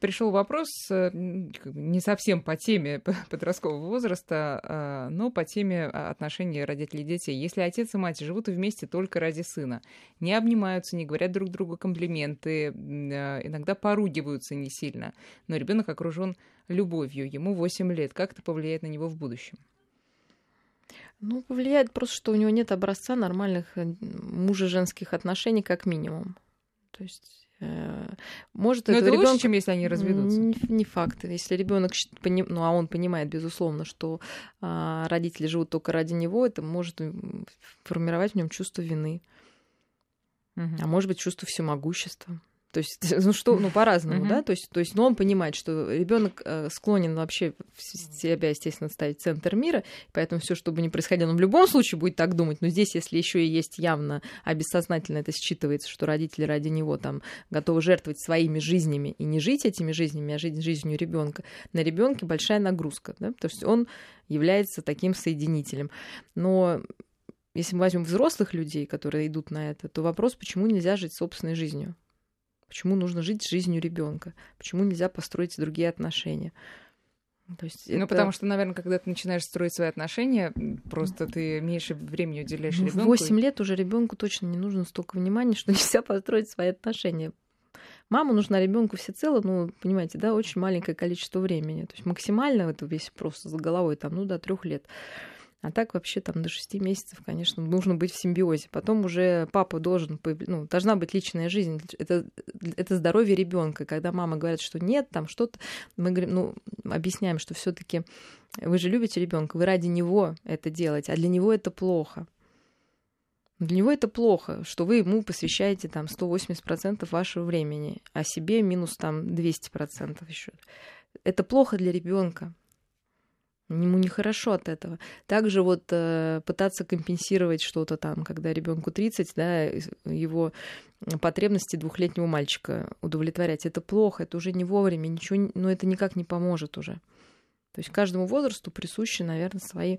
Пришел вопрос э, не совсем по теме подросткового возраста, а, но по теме а, отношений родителей и детей. Если отец и мать живут вместе только ради сына, не обнимаются, не говорят друг другу комплименты, а, иногда поругиваются не сильно, но ребенок окружен любовью, ему 8 лет, как это повлияет на него в будущем? Ну, повлияет просто, что у него нет образца нормальных э, мужа-женских отношений, как минимум. То есть, э, может, Но это лучше, ребёнка- чем если они разведутся. Не, не факт. Если ребенок, ну а он понимает, безусловно, что а, родители живут только ради него, это может формировать в нем чувство вины, Мгм. а может быть чувство всемогущества. То есть, ну что, ну по-разному, Мгм. да, то есть, то есть, но он понимает, что ребенок э, склонен вообще себя, естественно, ставить в центр мира, поэтому все, что бы ни происходило, он в любом случае будет так думать. Но здесь, если еще и есть явно, а бессознательно это считывается, что родители ради него там готовы жертвовать своими жизнями и не жить этими жизнями, а жить жизнью ребенка, на ребенке большая нагрузка, да, то есть он является таким соединителем. Но если мы возьмем взрослых людей, которые идут на это, то вопрос, почему нельзя жить собственной жизнью? Почему нужно жить жизнью ребенка? Почему нельзя построить другие отношения? То есть Ну, это- потому что, наверное, когда ты начинаешь строить свои отношения, просто ты меньше времени уделяешь Ну, в ребенку. 8 лет уже ребенку точно не нужно столько внимания, что нельзя построить свои отношения. Мама нужна ребенку всецело, ну, понимаете, да, очень маленькое количество времени. То есть максимально это весь просто за головой, там, ну, до трех лет. А так вообще там до шести месяцев, конечно, нужно быть в симбиозе. Потом уже папа должен, ну, должна быть личная жизнь. Это, это здоровье ребенка. Когда мама говорит, что нет, там что-то, мы говорим, ну, объясняем, что все-таки вы же любите ребенка, вы ради него это делаете, а для него это плохо. Для него это плохо, что вы ему посвящаете там 180% вашего времени, а себе минус там 200% еще. Это плохо для ребенка. Ему нехорошо от этого. Также вот э, пытаться компенсировать что-то там, когда ребенку 30, да, его потребности двухлетнего мальчика удовлетворять, это плохо, это уже не вовремя, ничего, но это никак не поможет уже. То есть каждому возрасту присущи, наверное, свои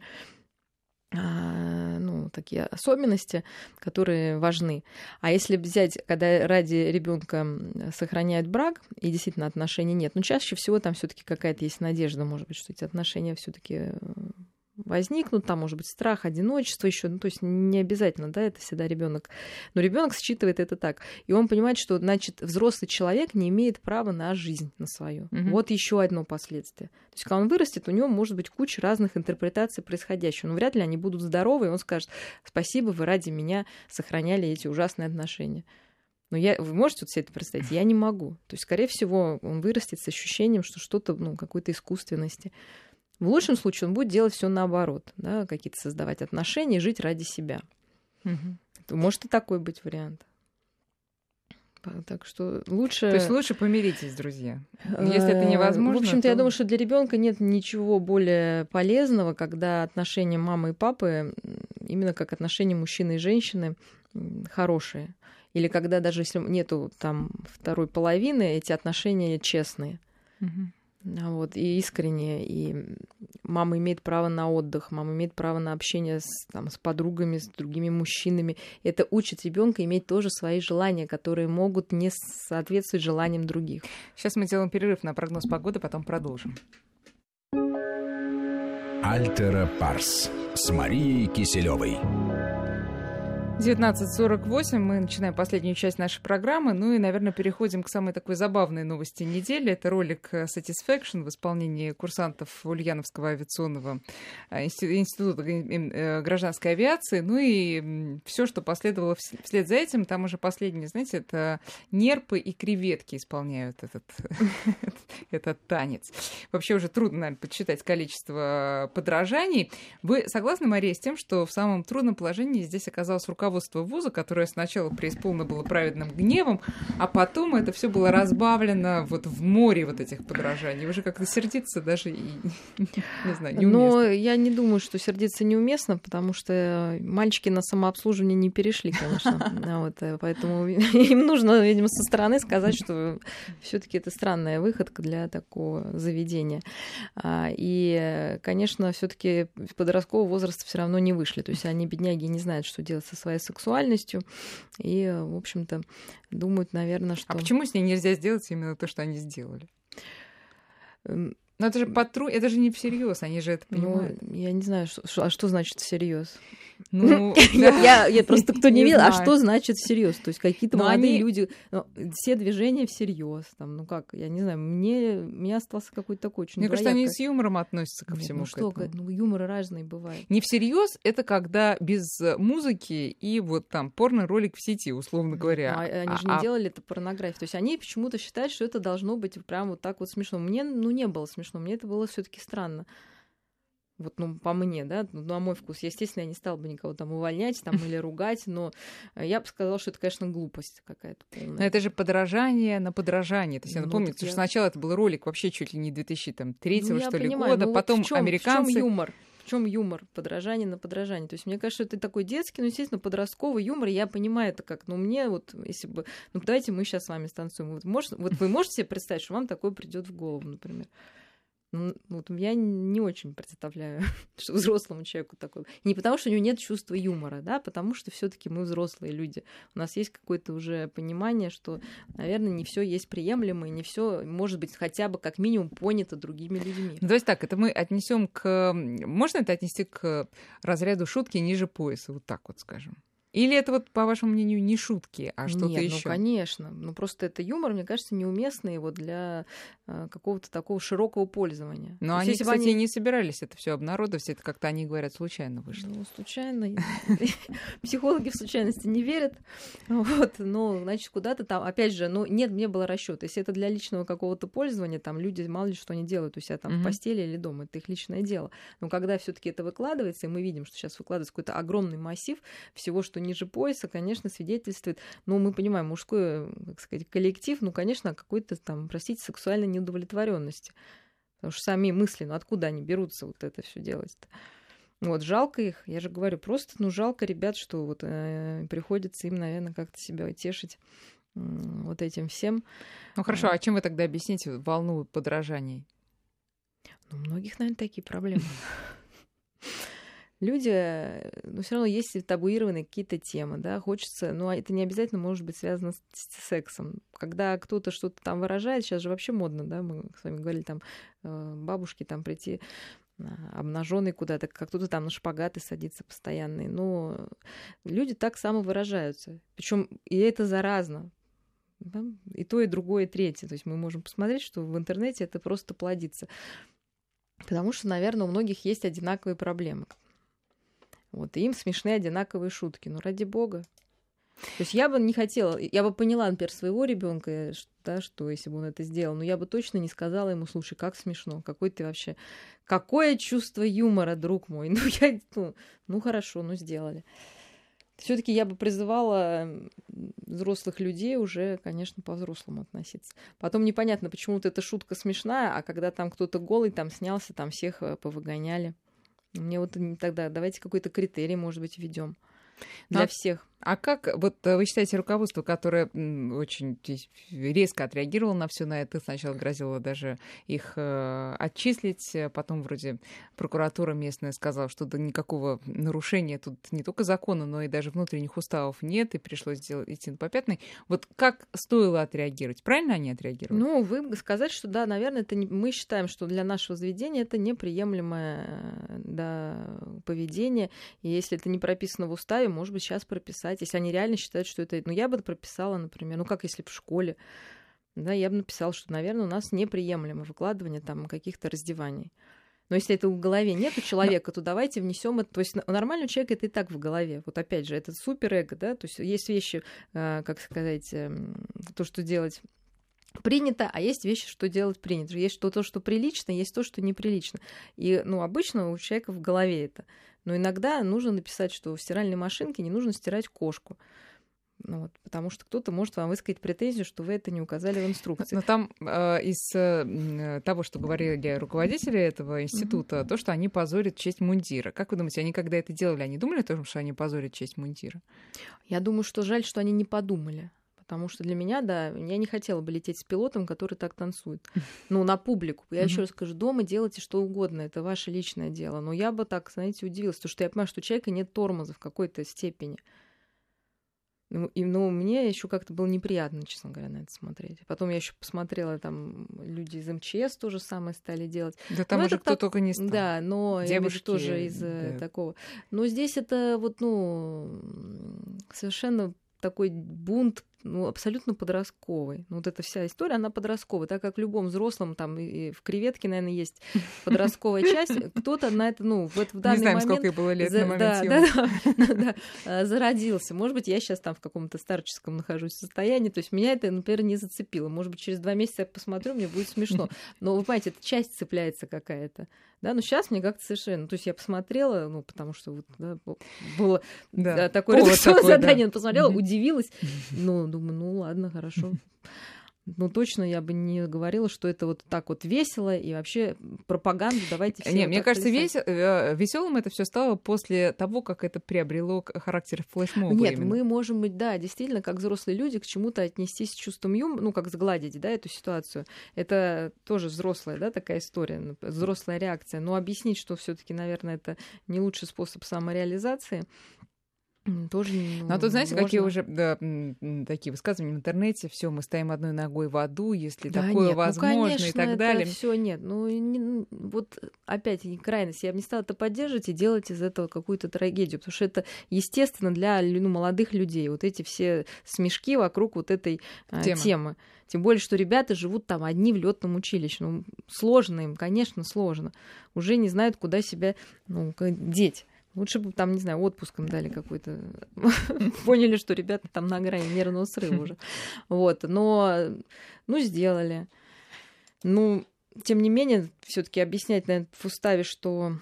ну, такие особенности, которые важны. А если взять, когда ради ребенка сохраняют брак, и действительно отношений нет, ну, чаще всего там все таки какая-то есть надежда, может быть, что эти отношения все таки возникнут, там может быть страх, одиночество еще, ну то есть не обязательно, да, это всегда ребенок, но ребенок считывает это так, и он понимает, что значит взрослый человек не имеет права на жизнь на свою. Мгм. Вот еще одно последствие. То есть когда он вырастет, у него может быть куча разных интерпретаций происходящего, но вряд ли они будут здоровы, и он скажет: спасибо, вы ради меня сохраняли эти ужасные отношения. Но я, вы можете вот себе это представить? Я не могу. То есть, скорее всего, он вырастет с ощущением, что что-то, ну, какой-то искусственности. В лучшем случае он будет делать все наоборот, да, какие-то создавать отношения, жить ради себя. То Может и такой быть вариант. Так что лучше... То есть лучше помиритесь, друзья. Если это невозможно. В общем-то, то... я думаю, что для ребенка нет ничего более полезного, когда отношения мамы и папы именно как отношения мужчины и женщины хорошие. Или когда даже если нету там второй половины, эти отношения честные. Угу. Вот, и искренне, и мама имеет право на отдых, мама имеет право на общение с, там, с подругами, с другими мужчинами. Это учит ребенка иметь тоже свои желания, которые могут не соответствовать желаниям других. Сейчас мы делаем перерыв на прогноз погоды, потом продолжим. Альтера Парс с Марией Киселевой. 19.48, мы начинаем последнюю часть нашей программы, ну и, наверное, переходим к самой такой забавной новости недели. Это ролик Satisfaction в исполнении курсантов Ульяновского авиационного э, института э, гражданской авиации. Ну и все, что последовало вслед за этим, там уже последнее, знаете, это нерпы и креветки исполняют этот, этот танец. Вообще уже трудно, наверное, подсчитать количество подражаний. Вы согласны, Мария, с тем, что в самом трудном положении здесь оказалась рука руководство вуза, которое сначала преисполнено было праведным гневом, а потом это все было разбавлено вот в море вот этих подражаний. Вы же как-то сердиться даже и, не знаю, неуместно. Но я не думаю, что сердиться неуместно, потому что мальчики на самообслуживание не перешли, конечно. Вот, э, поэтому им нужно, видимо, со стороны сказать, что все таки это странная выходка для такого заведения. А, и, конечно, все таки подросткового возраста все равно не вышли. То есть они, бедняги, не знают, что делать со своей своей сексуальностью. И, в общем-то, думают, наверное, что... А почему с ней нельзя сделать именно то, что они сделали? Но это же потру... это же не всерьез, они же это ну, понимают. Ну, я не знаю, что, а что значит всерьез? Ну, я, я просто кто не видел, а что значит всерьез? То есть какие-то молодые люди, ну, все движения всерьез, там, ну как, я не знаю, мне, мне остался какой-то такой очень Мне кажется, они с юмором относятся ко всему. Ну что, ну юморы разные бывают. Не всерьез, это когда без музыки и вот там порно ролик в сети, условно говоря. они же не делали это порнографией. То есть они почему-то считают, что это должно быть прям вот так вот смешно. Мне, ну, не было смешно, мне это было все таки странно. Вот, ну, по мне, да, ну, на мой вкус. Естественно, я не стала бы никого там увольнять там, или ругать, но я бы сказала, что это, конечно, глупость какая-то полная. Но это же подражание на подражание. То есть, я напомню, что я... сначала это был ролик вообще чуть ли не 2003 ну, что ли, понимаю, года, потом вот в чём, американцы... В чём юмор? В чем юмор? Подражание на подражание. То есть, мне кажется, это такой детский, ну, естественно, подростковый юмор. Я понимаю это как, ну, мне вот, если бы, ну, давайте мы сейчас с вами станцуем. Вот, может, вот вы можете себе представить, что вам такое придет в голову, например? Ну, вот я не очень представляю, что взрослому человеку такое. Не потому, что у него нет чувства юмора, да, потому что все-таки мы взрослые люди. У нас есть какое-то уже понимание, что, наверное, не все есть приемлемо, и не все может быть хотя бы как минимум понято другими людьми. Ну, то есть так, это мы отнесем к. Можно это отнести к разряду шутки ниже пояса, вот так вот скажем? Или это вот, по вашему мнению, не шутки, а что-то еще? ну, конечно. Ну, просто это юмор, мне кажется, неуместный вот для э, какого-то такого широкого пользования. Но они, кстати, они... не собирались это все обнародовать, это как-то они говорят, случайно вышло. Ну, случайно. Психологи в случайности не верят. Вот, но, значит, куда-то там, опять же, ну, нет, не было расчета. Если это для личного какого-то пользования, там люди мало ли что они делают у себя там в постели или дома, это их личное дело. Но когда все-таки это выкладывается, и мы видим, что сейчас выкладывается какой-то огромный массив всего, что ниже пояса, конечно, свидетельствует, ну, мы понимаем, мужской, как сказать, коллектив, ну, конечно, о какой-то там, простите, сексуальной неудовлетворенности. Потому что сами мысли, ну, откуда они берутся вот это все делать-то? Вот, жалко их, я же говорю, просто, ну, жалко ребят, что вот э, приходится им, наверное, как-то себя тешить э, вот этим всем. Ну, хорошо, а чем вы тогда объясните волну подражаний? Ну, у многих, наверное, такие проблемы. люди, э, ну, все равно есть табуированные какие-то темы, да, хочется, ну, а это не обязательно может быть связано с, с сексом. Когда кто-то что-то там выражает, сейчас же вообще модно, да, мы с вами говорили, там, э, бабушки там прийти а, обнаженный куда-то, как кто-то там на шпагаты садится постоянный. Но люди так само выражаются. Причем и это заразно. Да? И то, и другое, и третье. То есть мы можем посмотреть, что в интернете это просто плодится. Потому что, наверное, у многих есть одинаковые проблемы. Вот, и им смешны одинаковые шутки. Ну, ради бога. То есть я бы не хотела, я бы поняла, например, своего ребенка, да, что если бы он это сделал, но я бы точно не сказала ему, слушай, как смешно, какой ты вообще, какое чувство юмора, друг мой. Ну, я, ну, ну хорошо, ну сделали. Все-таки я бы призывала взрослых людей уже, конечно, по-взрослому относиться. Потом непонятно, почему вот эта шутка смешная, а когда там кто-то голый там снялся, там всех э, повыгоняли. Мне вот тогда давайте какой-то критерий, может быть, введем для а, всех. А как, вот э, вы считаете, руководство, которое очень резко отреагировало на все на это, сначала грозило даже их э, отчислить, э, потом вроде прокуратура местная сказала, что да никакого нарушения тут не только закона, но и даже внутренних уставов нет, и пришлось сделать, идти на попятный. Вот как стоило отреагировать? Правильно они отреагировали? Ну, вы сказать, что да, наверное, это не, мы считаем, что для нашего заведения это неприемлемое да, поведение, и если это не прописано в уставе, может быть, сейчас прописать написать, если они реально считают, что это... Ну, я бы прописала, например, ну, как если в школе, да, я бы написала, что, наверное, у нас неприемлемо выкладывание там каких-то раздеваний. Но если это в голове нет у человека, то давайте внесем это. То есть у нормального человека это и так в голове. Вот опять же, это суперэго, да, то есть есть вещи, э, как сказать, эм, то, что делать принято, а есть вещи, что делать принято. Есть то, то, что прилично, есть то, что неприлично. И, ну, обычно у человека в голове это. Но иногда нужно написать, что в стиральной машинке не нужно стирать кошку. Ну, вот, потому что кто-то может вам высказать претензию, что вы это не указали в инструкции. Но там э, из э, того, что говорили руководители этого института, mm-hmm. то, что они позорят честь мундира. Как вы думаете, они когда это делали, они думали о том, что они позорят честь мундира? Я думаю, что жаль, что они не подумали. Потому что для меня, да, я не хотела бы лететь с пилотом, который так танцует. Ну, на публику. Я еще раз скажу, дома делайте что угодно, это ваше личное дело. Но я бы так, знаете, удивилась, потому что я понимаю, что у человека нет тормоза в какой-то степени. Ну, и, ну, мне еще как-то было неприятно, честно говоря, на это смотреть. Потом я еще посмотрела, там люди из МЧС тоже самое стали делать. Да там но уже кто так... только не стал. Да, но Девушки, я тоже из э, да. такого. Но здесь это вот, ну, совершенно такой бунт ну, абсолютно подростковый. Ну, вот эта вся история, она подростковая. Так как в любом взрослом, там, и в креветке, наверное, есть подростковая часть, кто-то на это, ну, в, в данный Не знаем, момент... сколько ей было лет за... на момент да, да, а, зародился. Может быть, я сейчас там в каком-то старческом нахожусь состоянии, то есть меня это, например, не зацепило. Может быть, через два месяца я посмотрю, мне будет смешно. Но, вы понимаете, эта часть цепляется какая-то. Да, но сейчас мне как-то совершенно... То есть я посмотрела, ну, потому что вот, да, было да. Такое редакционное задание, да. посмотрела, удивилась. Ну, думаю, ну ладно, хорошо. Ну, точно я бы не говорила, что это вот так вот весело и вообще пропаганда. Давайте все. Не, вот мне кажется, вес... Э, веселым это все стало после того, как это приобрело характер флешмоба. Нет, именно. мы можем быть, да, действительно, как взрослые люди, к чему-то отнестись с чувством юмора, ну, как сгладить, да, эту ситуацию. Это тоже взрослая, да, такая история, взрослая реакция. Но объяснить, что все-таки, наверное, это не лучший способ самореализации. Тоже ну, Ну, а тут, знаете, можно. какие уже да, такие высказывания в интернете, все, мы стоим одной ногой в аду, если да такое нет, ну, возможно ну, конечно, и так далее. Все нет. Ну, не, вот опять не крайность. Я бы не стала это поддерживать и делать из этого какую-то трагедию, потому что это естественно для ну, молодых людей. Вот эти все смешки вокруг вот этой а, темы. темы. Тем более, что ребята живут там одни в летном училище. Ну, сложно им, конечно, сложно. Уже не знают, куда себя ну, деть. Лучше бы там, не знаю, отпуском дали какой-то. Поняли, что ребята там на грани нервного срыва уже. Вот. Но, ну, сделали. Ну, тем не менее, все таки объяснять, наверное, в уставе, что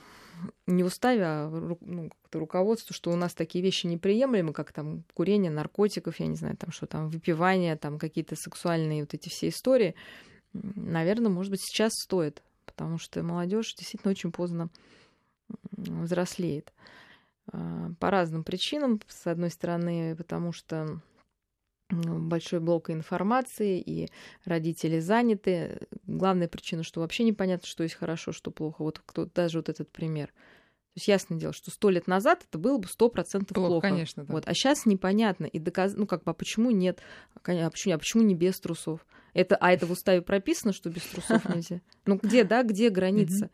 не уставе, а ну, как-то руководству, что у нас такие вещи неприемлемы, как там курение наркотиков, я не знаю, там что там, выпивание, там какие-то сексуальные вот эти все истории, наверное, может быть, сейчас стоит, потому что молодежь действительно очень поздно взрослеет. А, по разным причинам. С одной стороны, потому что большой блок информации, и родители заняты. Главная причина, что вообще непонятно, что есть хорошо, что плохо. Вот кто, даже вот этот пример. То есть ясное дело, что сто лет назад это было бы сто процентов плохо, плохо. Конечно, да. Вот, а сейчас непонятно и доказ... ну как бы, а почему нет, а почему, а почему не без трусов? Это, а это в уставе прописано, что без трусов нельзя? Ну где, да, где граница?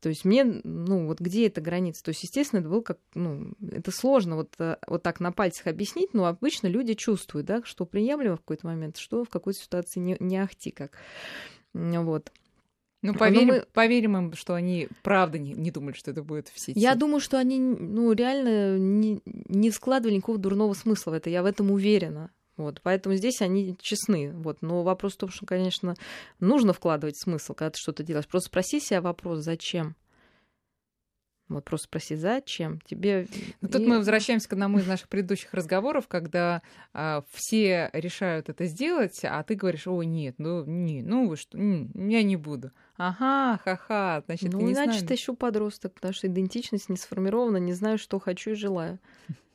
То есть мне, ну, вот где эта граница? То есть, естественно, это было как, ну, это сложно вот, э, вот так на пальцах объяснить, но обычно люди чувствуют, да, что приемлемо в какой-то момент, что в какой-то ситуации не, не ахти как. Вот. Ну, поверим, мы... поверим им, что они правда не, не думали, что это будет в сети. Я думаю, что они ну, реально не, не складывали никакого дурного смысла в это. Я в этом уверена. Вот, поэтому здесь они честны. Вот. Но вопрос в том, что, конечно, нужно вкладывать смысл, когда ты что-то делаешь. Просто спроси себя вопрос, зачем? Вот просто спроси, зачем тебе... Но тут и... мы возвращаемся к одному из наших предыдущих разговоров, когда а, все решают это сделать, а ты говоришь, о, нет, ну, не, ну вы что, я не буду. Ага, ха-ха, значит, ну, ты не иначе ты еще подросток, потому что идентичность не сформирована, не знаю, что хочу и желаю.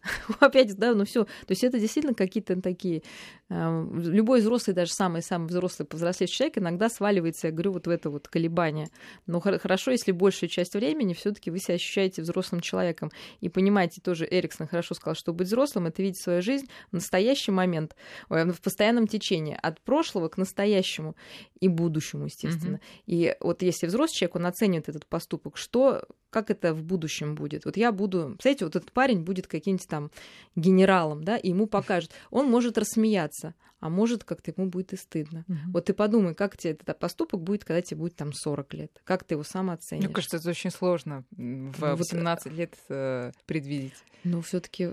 Опять, да, ну все. То есть это действительно какие-то такие... Э, любой взрослый, даже самый-самый взрослый, повзрослевший человек иногда сваливается, я говорю, вот в это вот колебание. Но хорошо, если большую часть времени все таки вы себя ощущаете взрослым человеком. И понимаете, тоже Эриксон хорошо сказал, что быть взрослым — это видеть свою жизнь в настоящий момент, в постоянном течении, от прошлого к настоящему и будущему, естественно. Mm-hmm. И вот если взрослый человек, он оценивает этот поступок, что как это в будущем будет. Вот я буду, знаете, вот этот парень будет каким-нибудь там генералом, да, и ему покажут. Он может рассмеяться, а может как-то ему будет и стыдно. Угу. Вот ты подумай, как тебе этот поступок будет, когда тебе будет там 40 лет. Как ты его сам оценишь? Мне кажется, это очень сложно в ну, 18 вот, лет э, предвидеть. Но все таки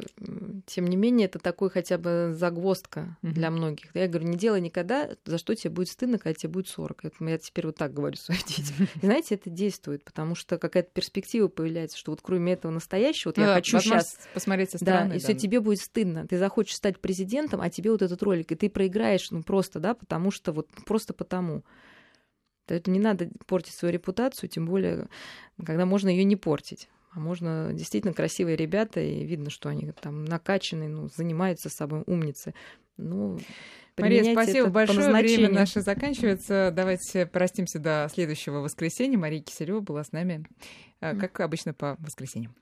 тем не менее, это такой хотя бы загвоздка угу. для многих. Я говорю, не делай никогда, за что тебе будет стыдно, когда тебе будет 40. Это я теперь вот так говорю своим детям. И знаете, это действует, потому что какая-то перспектива появляется, что вот кроме этого настоящего, вот ну, я хочу сейчас посмотреть со стороны. Да, если тебе будет стыдно, ты захочешь стать президентом, а тебе вот этот ролик, и ты проиграешь, ну просто, да, потому что вот просто потому. Это не надо портить свою репутацию, тем более, когда можно ее не портить. А можно действительно красивые ребята, и видно, что они там накачаны, ну, занимаются собой, умницы. Ну, Мария, спасибо большое. Время наше заканчивается. Давайте простимся до следующего воскресенья. Мария Киселева была с нами, э, как обычно, по воскресеньям.